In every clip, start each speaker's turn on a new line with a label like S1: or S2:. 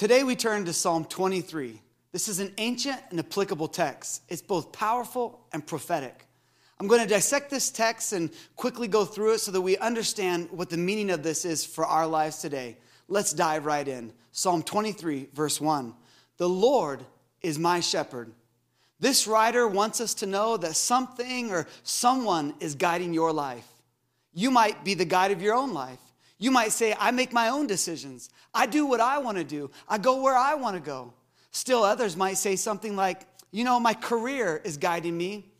S1: Today we turn to Psalm 23. This is an ancient and applicable text. It's both powerful and prophetic. I'm going to dissect this text and quickly go through it so that we understand what the meaning of this is for our lives today. Let's dive right in. Psalm 23, verse 1. The Lord is my shepherd. This writer wants us to know that something or someone is guiding your life. You might be the guide of your own life. You might say, I make my own decisions. I do what I want to do. I go where I want to go. Still, others might say something like, You know, my career is guiding me.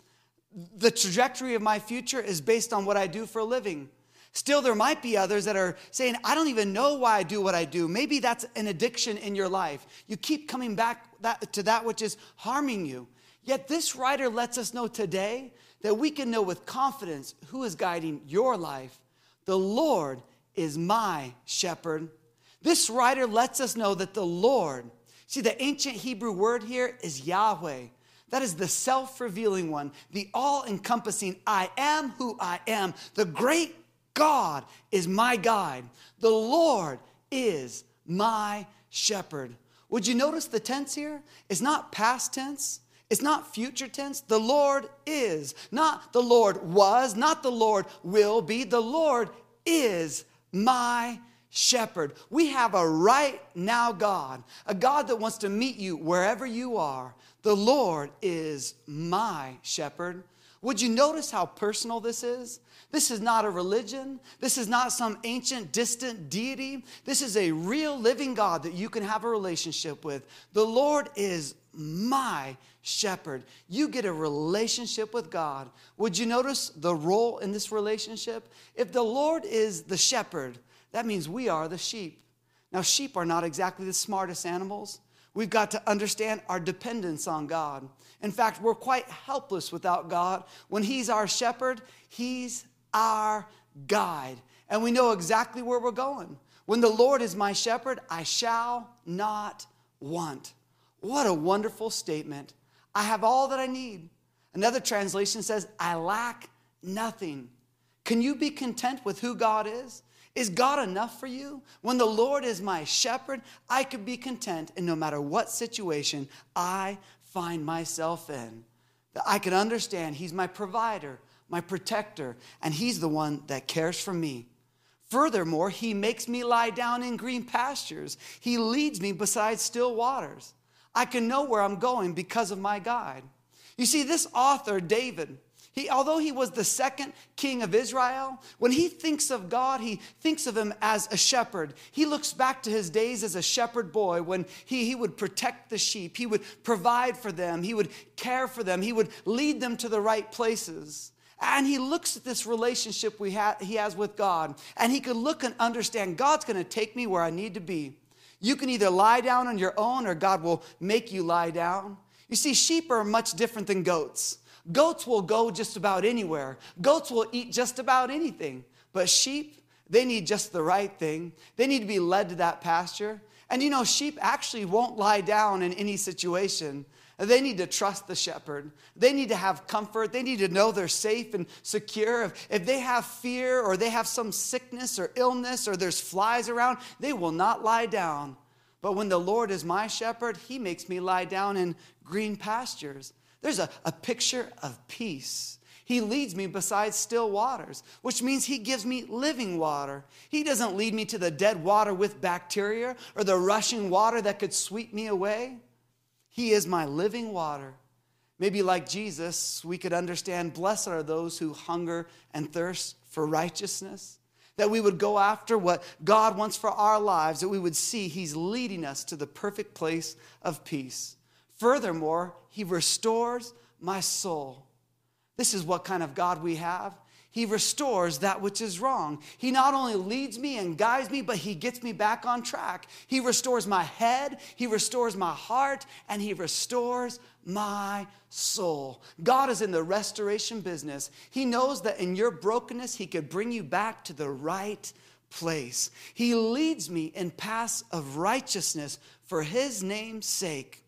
S1: The trajectory of my future is based on what I do for a living. Still, there might be others that are saying, I don't even know why I do what I do. Maybe that's an addiction in your life. You keep coming back that, to that which is harming you. Yet, this writer lets us know today that we can know with confidence who is guiding your life. The Lord is my shepherd. This writer lets us know that the Lord, see, the ancient Hebrew word here is Yahweh. That is the self revealing one, the all encompassing I am who I am. The great God is my guide. The Lord is my shepherd. Would you notice the tense here? It's not past tense. It's not future tense. The Lord is. Not the Lord was, not the Lord will be. The Lord is my shepherd. We have a right now God, a God that wants to meet you wherever you are. The Lord is my shepherd. Would you notice how personal this is? This is not a religion. This is not some ancient, distant deity. This is a real living God that you can have a relationship with. The Lord is my shepherd. You get a relationship with God. Would you notice the role in this relationship? If the Lord is the shepherd, that means we are the sheep. Now, sheep are not exactly the smartest animals. We've got to understand our dependence on God. In fact, we're quite helpless without God. When He's our shepherd, He's our guide. And we know exactly where we're going. When the Lord is my shepherd, I shall not want. What a wonderful statement. I have all that I need. Another translation says, I lack nothing. Can you be content with who God is? Is God enough for you? When the Lord is my shepherd, I could be content in no matter what situation I find myself in. That I can understand He's my provider, my protector, and He's the one that cares for me. Furthermore, He makes me lie down in green pastures, He leads me beside still waters. I can know where I'm going because of my guide. You see, this author, David, he, although he was the second king of Israel, when he thinks of God, he thinks of him as a shepherd. He looks back to his days as a shepherd boy when he, he would protect the sheep, he would provide for them, he would care for them, he would lead them to the right places. And he looks at this relationship we ha- he has with God, and he could look and understand God's going to take me where I need to be. You can either lie down on your own or God will make you lie down. You see, sheep are much different than goats. Goats will go just about anywhere, goats will eat just about anything. But sheep, they need just the right thing. They need to be led to that pasture. And you know, sheep actually won't lie down in any situation. They need to trust the shepherd. They need to have comfort. They need to know they're safe and secure. If, if they have fear or they have some sickness or illness or there's flies around, they will not lie down. But when the Lord is my shepherd, he makes me lie down in green pastures. There's a, a picture of peace. He leads me beside still waters, which means He gives me living water. He doesn't lead me to the dead water with bacteria or the rushing water that could sweep me away. He is my living water. Maybe like Jesus, we could understand blessed are those who hunger and thirst for righteousness. That we would go after what God wants for our lives, that we would see He's leading us to the perfect place of peace. Furthermore, He restores my soul. This is what kind of God we have. He restores that which is wrong. He not only leads me and guides me, but He gets me back on track. He restores my head, He restores my heart, and He restores my soul. God is in the restoration business. He knows that in your brokenness, He could bring you back to the right place. He leads me in paths of righteousness for His name's sake.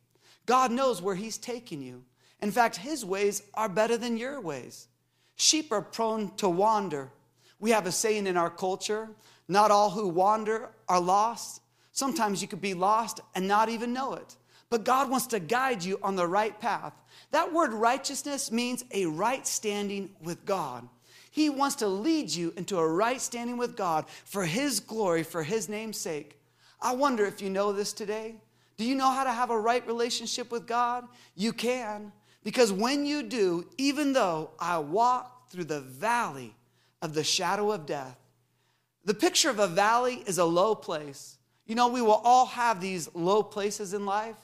S1: God knows where He's taking you. In fact, His ways are better than your ways. Sheep are prone to wander. We have a saying in our culture not all who wander are lost, Sometimes you could be lost and not even know it. But God wants to guide you on the right path. That word righteousness means a right standing with God. He wants to lead you into a right standing with God for His glory, for His name's sake. I wonder if you know this today. Do you know how to have a right relationship with God? You can. Because when you do, even though I walk through the valley of the shadow of death, the picture of a valley is a low place. You know, we will all have these low places in life.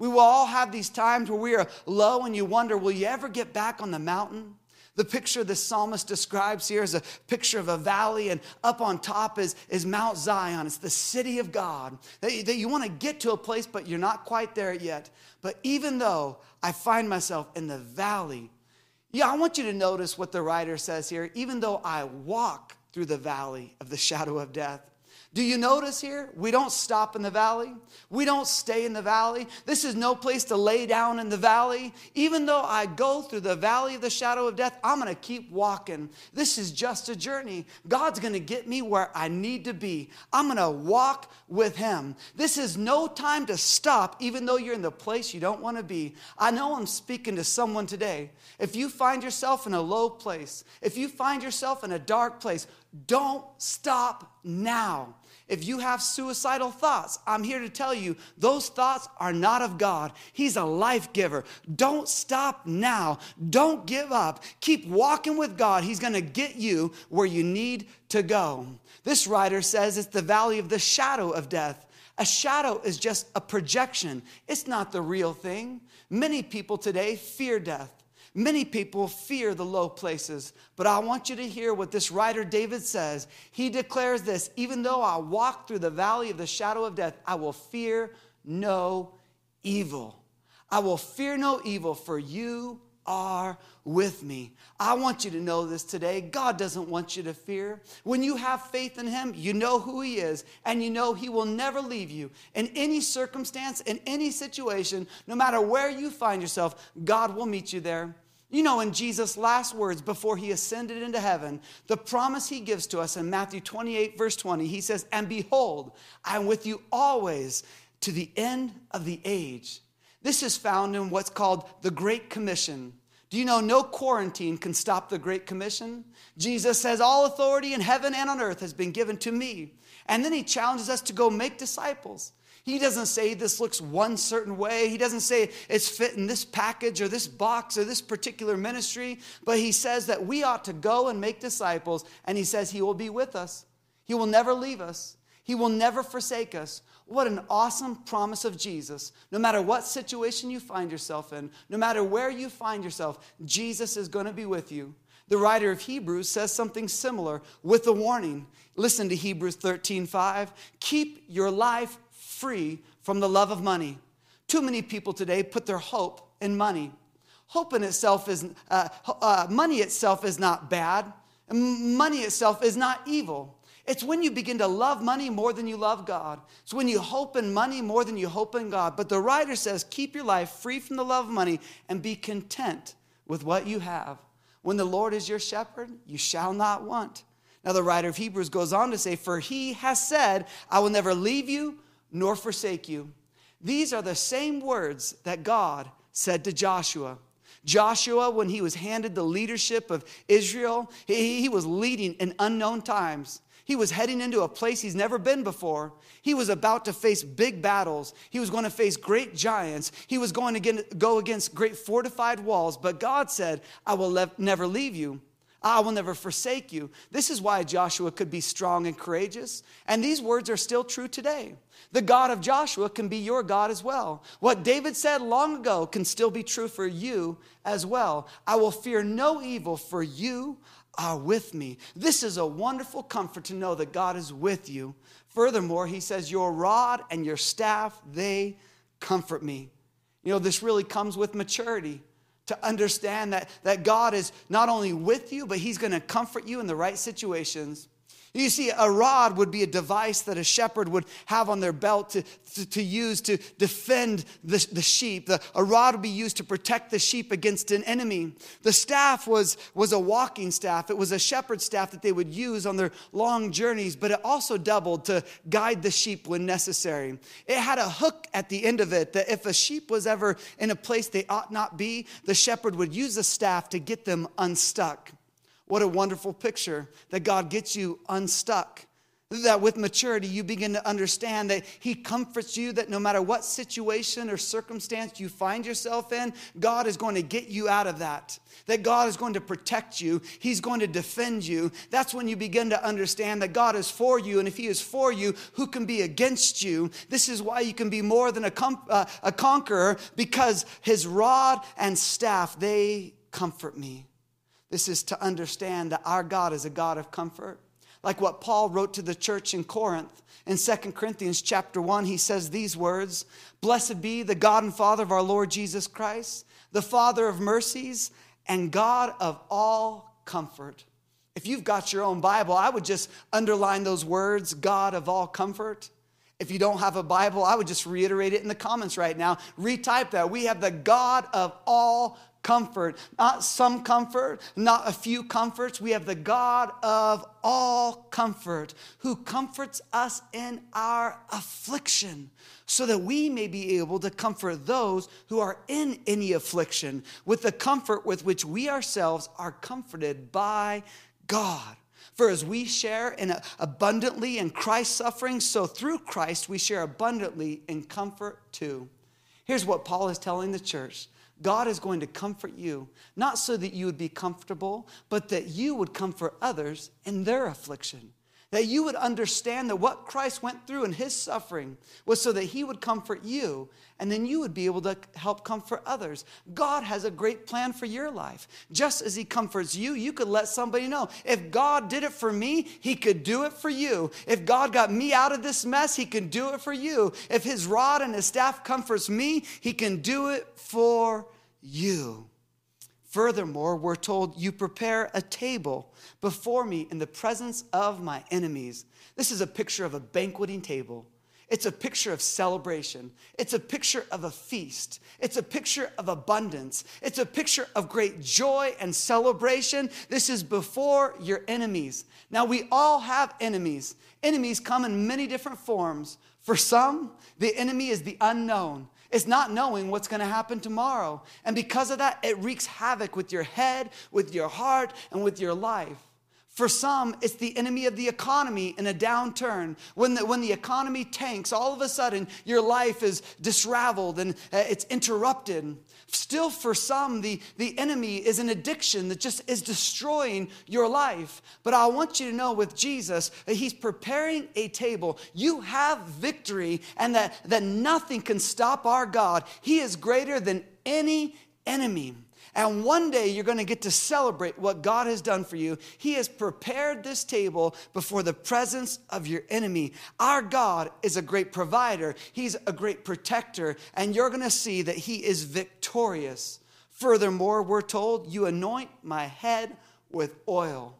S1: We will all have these times where we are low and you wonder, will you ever get back on the mountain? The picture the psalmist describes here is a picture of a valley, and up on top is, is Mount Zion. It's the city of God. That, that you want to get to a place, but you're not quite there yet. But even though I find myself in the valley, yeah, I want you to notice what the writer says here. Even though I walk through the valley of the shadow of death, do you notice here? We don't stop in the valley. We don't stay in the valley. This is no place to lay down in the valley. Even though I go through the valley of the shadow of death, I'm going to keep walking. This is just a journey. God's going to get me where I need to be. I'm going to walk with Him. This is no time to stop, even though you're in the place you don't want to be. I know I'm speaking to someone today. If you find yourself in a low place, if you find yourself in a dark place, don't stop now. If you have suicidal thoughts, I'm here to tell you those thoughts are not of God. He's a life giver. Don't stop now. Don't give up. Keep walking with God. He's going to get you where you need to go. This writer says it's the valley of the shadow of death. A shadow is just a projection, it's not the real thing. Many people today fear death. Many people fear the low places, but I want you to hear what this writer David says. He declares this even though I walk through the valley of the shadow of death, I will fear no evil. I will fear no evil, for you are with me. I want you to know this today. God doesn't want you to fear. When you have faith in Him, you know who He is, and you know He will never leave you. In any circumstance, in any situation, no matter where you find yourself, God will meet you there. You know, in Jesus' last words before he ascended into heaven, the promise he gives to us in Matthew 28, verse 20, he says, And behold, I am with you always to the end of the age. This is found in what's called the Great Commission. Do you know no quarantine can stop the Great Commission? Jesus says, All authority in heaven and on earth has been given to me. And then he challenges us to go make disciples. He doesn't say this looks one certain way. He doesn't say it's fit in this package or this box or this particular ministry, but he says that we ought to go and make disciples, and he says he will be with us. He will never leave us. He will never forsake us. What an awesome promise of Jesus. No matter what situation you find yourself in, no matter where you find yourself, Jesus is going to be with you. The writer of Hebrews says something similar with a warning. Listen to Hebrews 13 5. Keep your life free from the love of money. Too many people today put their hope in money. Hope in itself is, uh, uh, money itself is not bad. Money itself is not evil. It's when you begin to love money more than you love God. It's when you hope in money more than you hope in God. But the writer says, keep your life free from the love of money and be content with what you have. When the Lord is your shepherd, you shall not want. Now, the writer of Hebrews goes on to say, For he has said, I will never leave you nor forsake you. These are the same words that God said to Joshua. Joshua, when he was handed the leadership of Israel, he, he, was leading in unknown times. He was heading into a place he's never been before. He was about to face big battles. He was going to face great giants. He was going to get, go against great fortified walls. But God said, I will le- never leave you. I will never forsake you. This is why Joshua could be strong and courageous. And these words are still true today. The God of Joshua can be your God as well. What David said long ago can still be true for you as well. I will fear no evil, for you are with me. This is a wonderful comfort to know that God is with you. Furthermore, he says, Your rod and your staff, they comfort me. You know, this really comes with maturity to understand that, that God is not only with you, but He's going to comfort you in the right situations. You see, a rod would be a device that a shepherd would have on their belt to, to, to use to defend the, the sheep. The, a rod would be used to protect the sheep against an enemy. The staff was, was a walking staff, it was a shepherd's staff that they would use on their long journeys, but it also doubled to guide the sheep when necessary. It had a hook at the end of it that if a sheep was ever in a place they ought not be, the shepherd would use the staff to get them unstuck. What a wonderful picture that God gets you unstuck. That with maturity, you begin to understand that He comforts you, that no matter what situation or circumstance you find yourself in, God is going to get you out of that. That God is going to protect you, He's going to defend you. That's when you begin to understand that God is for you, and if He is for you, who can be against you? This is why you can be more than a, com- uh, a conqueror because His rod and staff, they comfort me. This is to understand that our God is a God of comfort. Like what Paul wrote to the church in Corinth. In 2 Corinthians chapter 1, he says these words Blessed be the God and Father of our Lord Jesus Christ, the Father of mercies and God of all comfort. If you've got your own Bible, I would just underline those words, God of all comfort. If you don't have a Bible, I would just reiterate it in the comments right now. Retype that. We have the God of all comfort, not some comfort, not a few comforts. We have the God of all comfort who comforts us in our affliction so that we may be able to comfort those who are in any affliction with the comfort with which we ourselves are comforted by God. For as we share in abundantly in Christ's suffering, so through Christ we share abundantly in comfort too. Here's what Paul is telling the church God is going to comfort you, not so that you would be comfortable, but that you would comfort others in their affliction. That you would understand that what Christ went through in his suffering was so that he would comfort you, and then you would be able to help comfort others. God has a great plan for your life. Just as he comforts you, you could let somebody know. If God did it for me, he could do it for you. If God got me out of this mess, he can do it for you. If his rod and his staff comforts me, he can do it for you. Furthermore, we're told, You prepare a table before me in the presence of my enemies. This is a picture of a banqueting table. It's a picture of celebration. It's a picture of a feast. It's a picture of abundance. It's a picture of great joy and celebration. This is before your enemies. Now, we all have enemies. Enemies come in many different forms. For some, the enemy is the unknown. It's not knowing what's going to happen tomorrow. And because of that, it wreaks havoc with your head, with your heart, and with your life. For some, it's the enemy of the economy in a downturn. When the, when the economy tanks, all of a sudden your life is disraveled and uh, it's interrupted. Still, for some, the, the enemy is an addiction that just is destroying your life. But I want you to know with Jesus that He's preparing a table. You have victory, and that, that nothing can stop our God. He is greater than any enemy. And one day you're going to get to celebrate what God has done for you. He has prepared this table before the presence of your enemy. Our God is a great provider, He's a great protector, and you're going to see that He is victorious. Furthermore, we're told, You anoint my head with oil.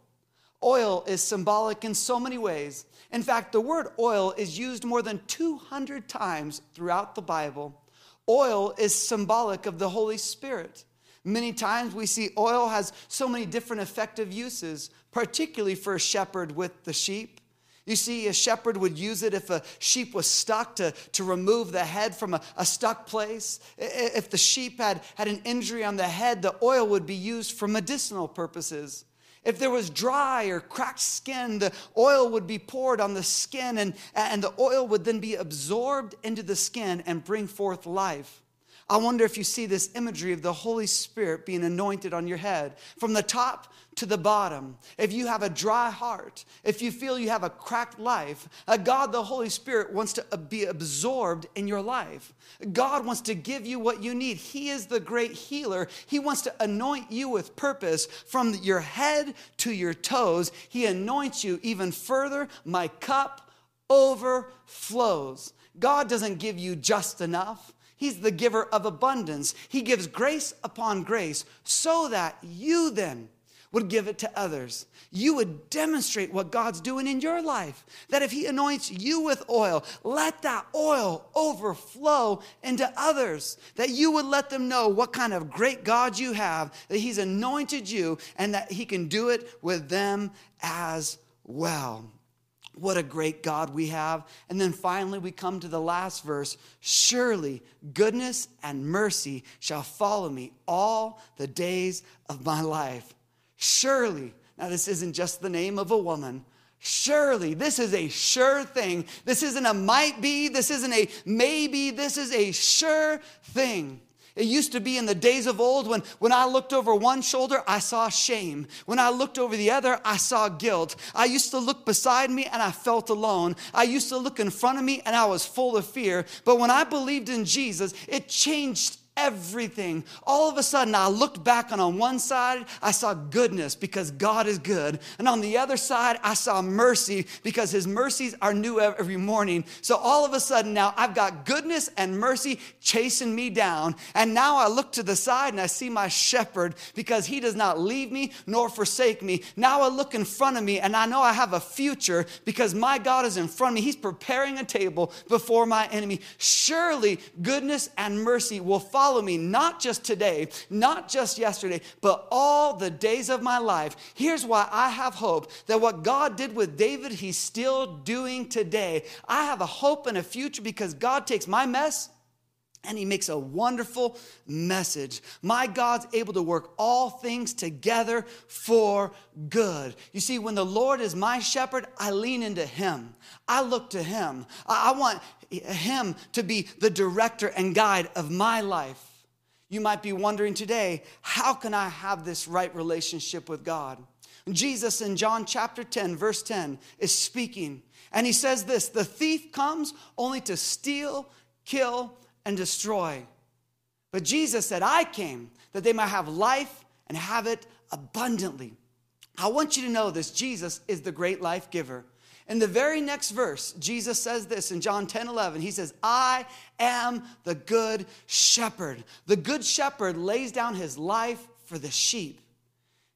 S1: Oil is symbolic in so many ways. In fact, the word oil is used more than 200 times throughout the Bible. Oil is symbolic of the Holy Spirit. Many times we see oil has so many different effective uses, particularly for a shepherd with the sheep. You see, a shepherd would use it if a sheep was stuck to, to remove the head from a, a stuck place. If the sheep had, had an injury on the head, the oil would be used for medicinal purposes. If there was dry or cracked skin, the oil would be poured on the skin, and, and the oil would then be absorbed into the skin and bring forth life. I wonder if you see this imagery of the Holy Spirit being anointed on your head from the top to the bottom. If you have a dry heart, if you feel you have a cracked life, God, the Holy Spirit, wants to be absorbed in your life. God wants to give you what you need. He is the great healer. He wants to anoint you with purpose from your head to your toes. He anoints you even further. My cup overflows. God doesn't give you just enough. He's the giver of abundance. He gives grace upon grace so that you then would give it to others. You would demonstrate what God's doing in your life. That if He anoints you with oil, let that oil overflow into others. That you would let them know what kind of great God you have, that He's anointed you, and that He can do it with them as well. What a great God we have. And then finally, we come to the last verse Surely goodness and mercy shall follow me all the days of my life. Surely. Now, this isn't just the name of a woman. Surely, this is a sure thing. This isn't a might be. This isn't a maybe. This is a sure thing. It used to be in the days of old when, when I looked over one shoulder, I saw shame. When I looked over the other, I saw guilt. I used to look beside me and I felt alone. I used to look in front of me and I was full of fear. But when I believed in Jesus, it changed everything. All of a sudden, I looked back and on one side, I saw goodness because God is good. And on the other side, I saw mercy because his mercies are new every morning. So all of a sudden now I've got goodness and mercy chasing me down. And now I look to the side and I see my shepherd because he does not leave me nor forsake me. Now I look in front of me and I know I have a future because my God is in front of me. He's preparing a table before my enemy. Surely goodness and mercy will follow follow me not just today, not just yesterday, but all the days of my life. Here's why I have hope that what God did with David, he's still doing today. I have a hope and a future because God takes my mess and he makes a wonderful message. My God's able to work all things together for good. You see, when the Lord is my shepherd, I lean into him. I look to him. I want him to be the director and guide of my life. You might be wondering today, how can I have this right relationship with God? Jesus in John chapter 10, verse 10, is speaking, and he says this The thief comes only to steal, kill, and destroy. But Jesus said, I came that they might have life and have it abundantly. I want you to know this Jesus is the great life giver. In the very next verse, Jesus says this in John 10 11. He says, I am the good shepherd. The good shepherd lays down his life for the sheep.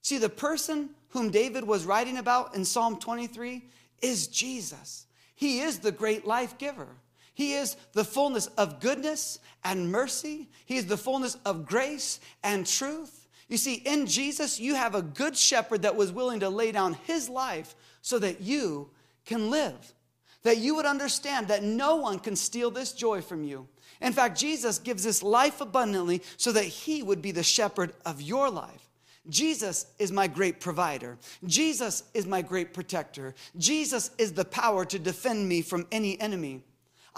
S1: See, the person whom David was writing about in Psalm 23 is Jesus. He is the great life giver. He is the fullness of goodness and mercy. He is the fullness of grace and truth. You see, in Jesus, you have a good shepherd that was willing to lay down his life so that you can live. That you would understand that no one can steal this joy from you. In fact, Jesus gives this life abundantly so that he would be the shepherd of your life. Jesus is my great provider. Jesus is my great protector. Jesus is the power to defend me from any enemy.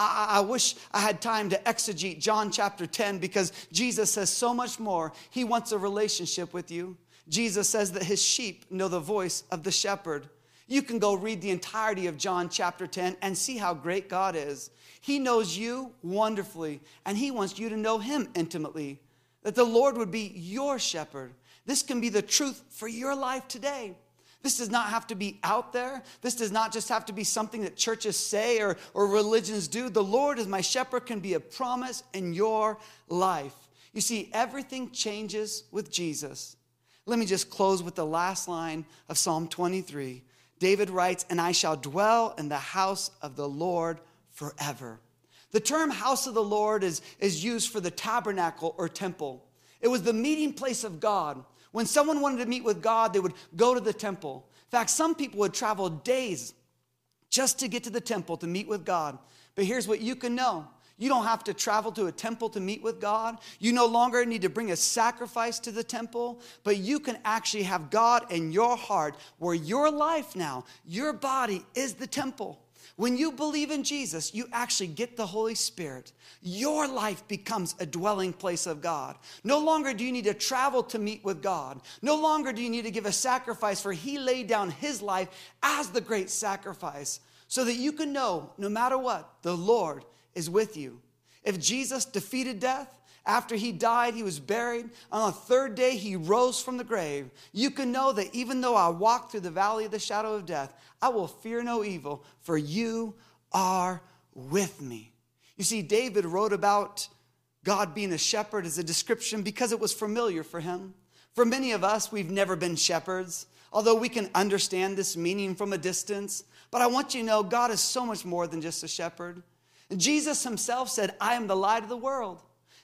S1: I, I, wish I had time to exegete John chapter 10 because Jesus says so much more. He wants a relationship with you. Jesus says that his sheep know the voice of the shepherd. You can go read the entirety of John chapter 10 and see how great God is. He knows you wonderfully, and He wants you to know Him intimately. That the Lord would be your shepherd. This can be the truth for your life today. This does not have to be out there. This does not just have to be something that churches say or, or religions do. The Lord is my shepherd can be a promise in your life. You see, everything changes with Jesus. Let me just close with the last line of Psalm 23. David writes, And I shall dwell in the house of the Lord forever. The term house of the Lord is, is used for the tabernacle or temple. It was the meeting place of God. When someone wanted to meet with God, they would go to the temple. In fact, some people would travel days just to get to the temple to meet with God. But here's what you can know you don't have to travel to a temple to meet with God. You no longer need to bring a sacrifice to the temple, but you can actually have God in your heart where your life now, your body is the temple. When you believe in Jesus, you actually get the Holy Spirit. Your life becomes a dwelling place of God. No longer do you need to travel to meet with God. No longer do you need to give a sacrifice, for He laid down His life as the great sacrifice so that you can know no matter what, the Lord is with you. If Jesus defeated death, after he died, he was buried. On the third day, he rose from the grave. You can know that even though I walk through the valley of the shadow of death, I will fear no evil, for you are with me. You see, David wrote about God being a shepherd as a description because it was familiar for him. For many of us, we've never been shepherds, although we can understand this meaning from a distance. But I want you to know God is so much more than just a shepherd. Jesus himself said, I am the light of the world.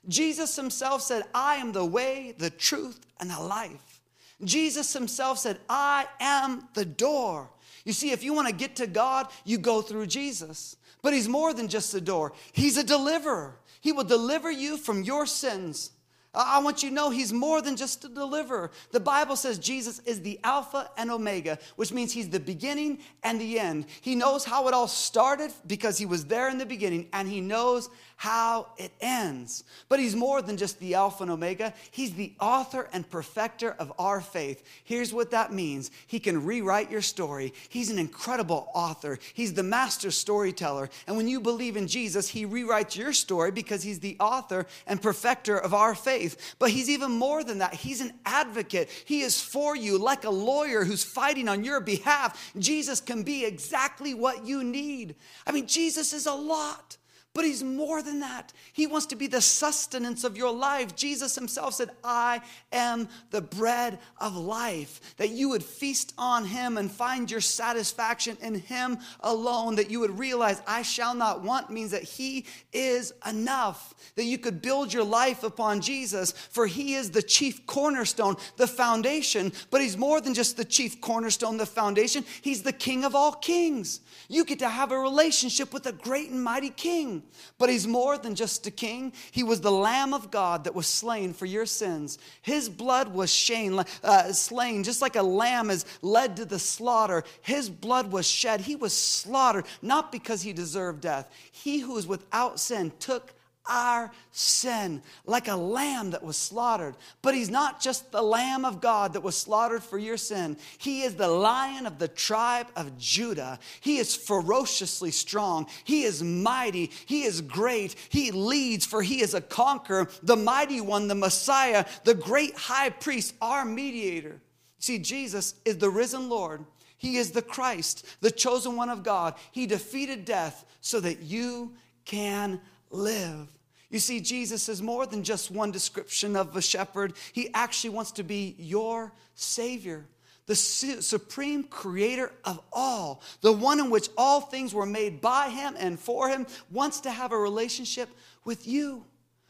S1: Jesus himself said, I am the way, the truth, and the life. Jesus himself said, I am the door. You see, if you want to get to God, you go through Jesus. But he's more than just a door, he's a deliverer. He will deliver you from your sins. I want you to know he's more than just a deliverer. The Bible says Jesus is the Alpha and Omega, which means he's the beginning and the end. He knows how it all started because he was there in the beginning, and he knows how it ends. But he's more than just the Alpha and Omega, he's the author and perfecter of our faith. Here's what that means He can rewrite your story. He's an incredible author, he's the master storyteller. And when you believe in Jesus, he rewrites your story because he's the author and perfecter of our faith. But he's even more than that, he's an advocate. He is for you like a lawyer who's fighting on your behalf. Jesus can be exactly what you need. I mean, Jesus is a lot. But he's more than that. He wants to be the sustenance of your life. Jesus himself said, I am the bread of life. That you would feast on him and find your satisfaction in him alone. That you would realize, I shall not want means that he is enough. That you could build your life upon Jesus, for he is the chief cornerstone, the foundation. But he's more than just the chief cornerstone, the foundation. He's the king of all kings. You get to have a relationship with a great and mighty king. But he's more than just a king. He was the Lamb of God that was slain for your sins. His blood was slain, uh, slain just like a lamb is led to the slaughter. His blood was shed. He was slaughtered, not because he deserved death. He who is without sin took our sin like a lamb that was slaughtered. But he's not just the lamb of God that was slaughtered for your sin, he is the lion of the tribe of Judah. He is ferociously strong, he is mighty, he is great, he leads, for he is a conqueror, the mighty one, the Messiah, the great high priest, our mediator. See, Jesus is the risen Lord. He is the Christ, the chosen one of God. He defeated death so that you can live. You see, Jesus is more than just one description of a shepherd. He actually wants to be your Savior, the supreme creator of all, the one in which all things were made by Him and for Him, wants to have a relationship with you.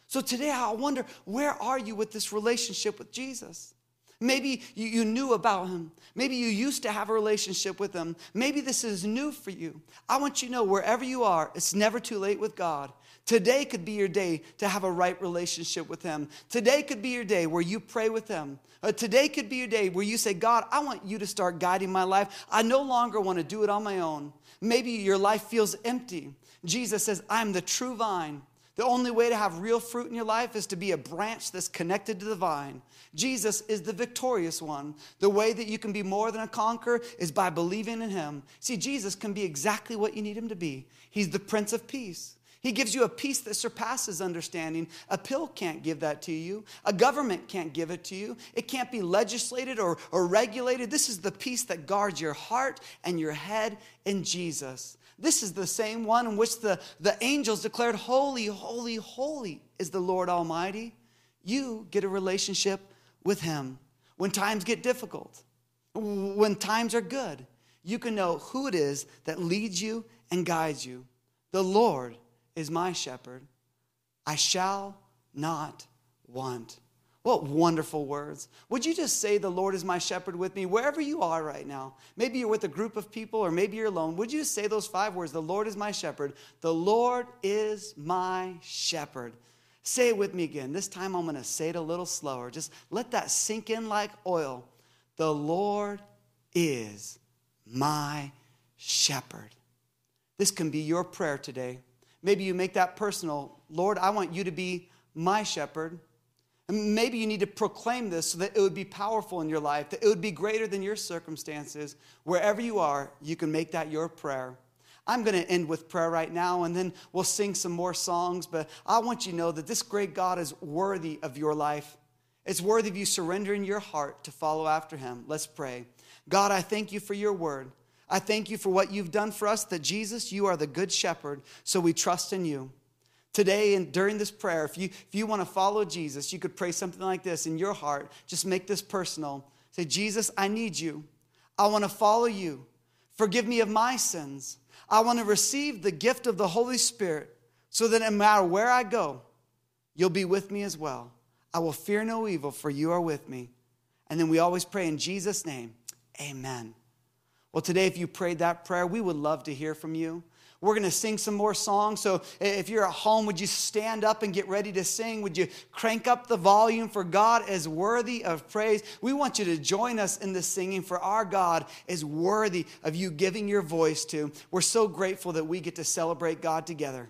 S1: So today, I wonder where are you with this relationship with Jesus? Maybe you, knew about him. Maybe you used to have a relationship with him. Maybe this is new for you. I want you to know wherever you are, it's never too late with God. Today could be your day to have a right relationship with Him. Today could be your day where you pray with Him. Uh, today could be your day where you say, God, I want you to start guiding my life. I no longer want to do it on my own. Maybe your life feels empty. Jesus says, I'm the true vine. The only way to have real fruit in your life is to be a branch that's connected to the vine. Jesus is the victorious one. The way that you can be more than a conqueror is by believing in him. See, Jesus can be exactly what you need him to be. He's the Prince of Peace. He gives you a peace that surpasses understanding. A pill can't give that to you. A government can't give it to you. It can't be legislated or, or regulated. This is the peace that guards your heart and your head in Jesus. This is the same one in which the, the angels declared, Holy, holy, holy is the Lord Almighty. You get a relationship with Him. When times get difficult, when times are good, you can know who it is that leads you and guides you. The Lord is my shepherd. I shall not want. What wonderful words. Would you just say, The Lord is my shepherd with me, wherever you are right now? Maybe you're with a group of people or maybe you're alone. Would you say those five words? The Lord is my shepherd. The Lord is my shepherd. Say it with me again. This time I'm going to say it a little slower. Just let that sink in like oil. The Lord is my shepherd. This can be your prayer today. Maybe you make that personal. Lord, I want you to be my shepherd. And maybe you need to proclaim this so that it would be powerful in your life, that it would be greater than your circumstances. Wherever you are, you can make that your prayer. I'm going to end with prayer right now, and then we'll sing some more songs. But I want you to know that this great God is worthy of your life. It's worthy of you surrendering your heart to follow after him. Let's pray. God, I thank you for your word. I thank you for what you've done for us, that Jesus, you are the good shepherd, so we trust in you. Today and during this prayer, if you, if you want to follow Jesus, you could pray something like this in your heart. Just make this personal. Say, Jesus, I need you. I want to follow you. Forgive me of my sins. I want to receive the gift of the Holy Spirit so that no matter where I go, you'll be with me as well. I will fear no evil, for you are with me. And then we always pray in Jesus' name, Amen. Well, today, if you prayed that prayer, we would love to hear from you. We're going to sing some more songs. So if you're at home, would you stand up and get ready to sing? Would you crank up the volume for God is worthy of praise? We want you to join us in the singing for our God is worthy of you giving your voice to. We're so grateful that we get to celebrate God together.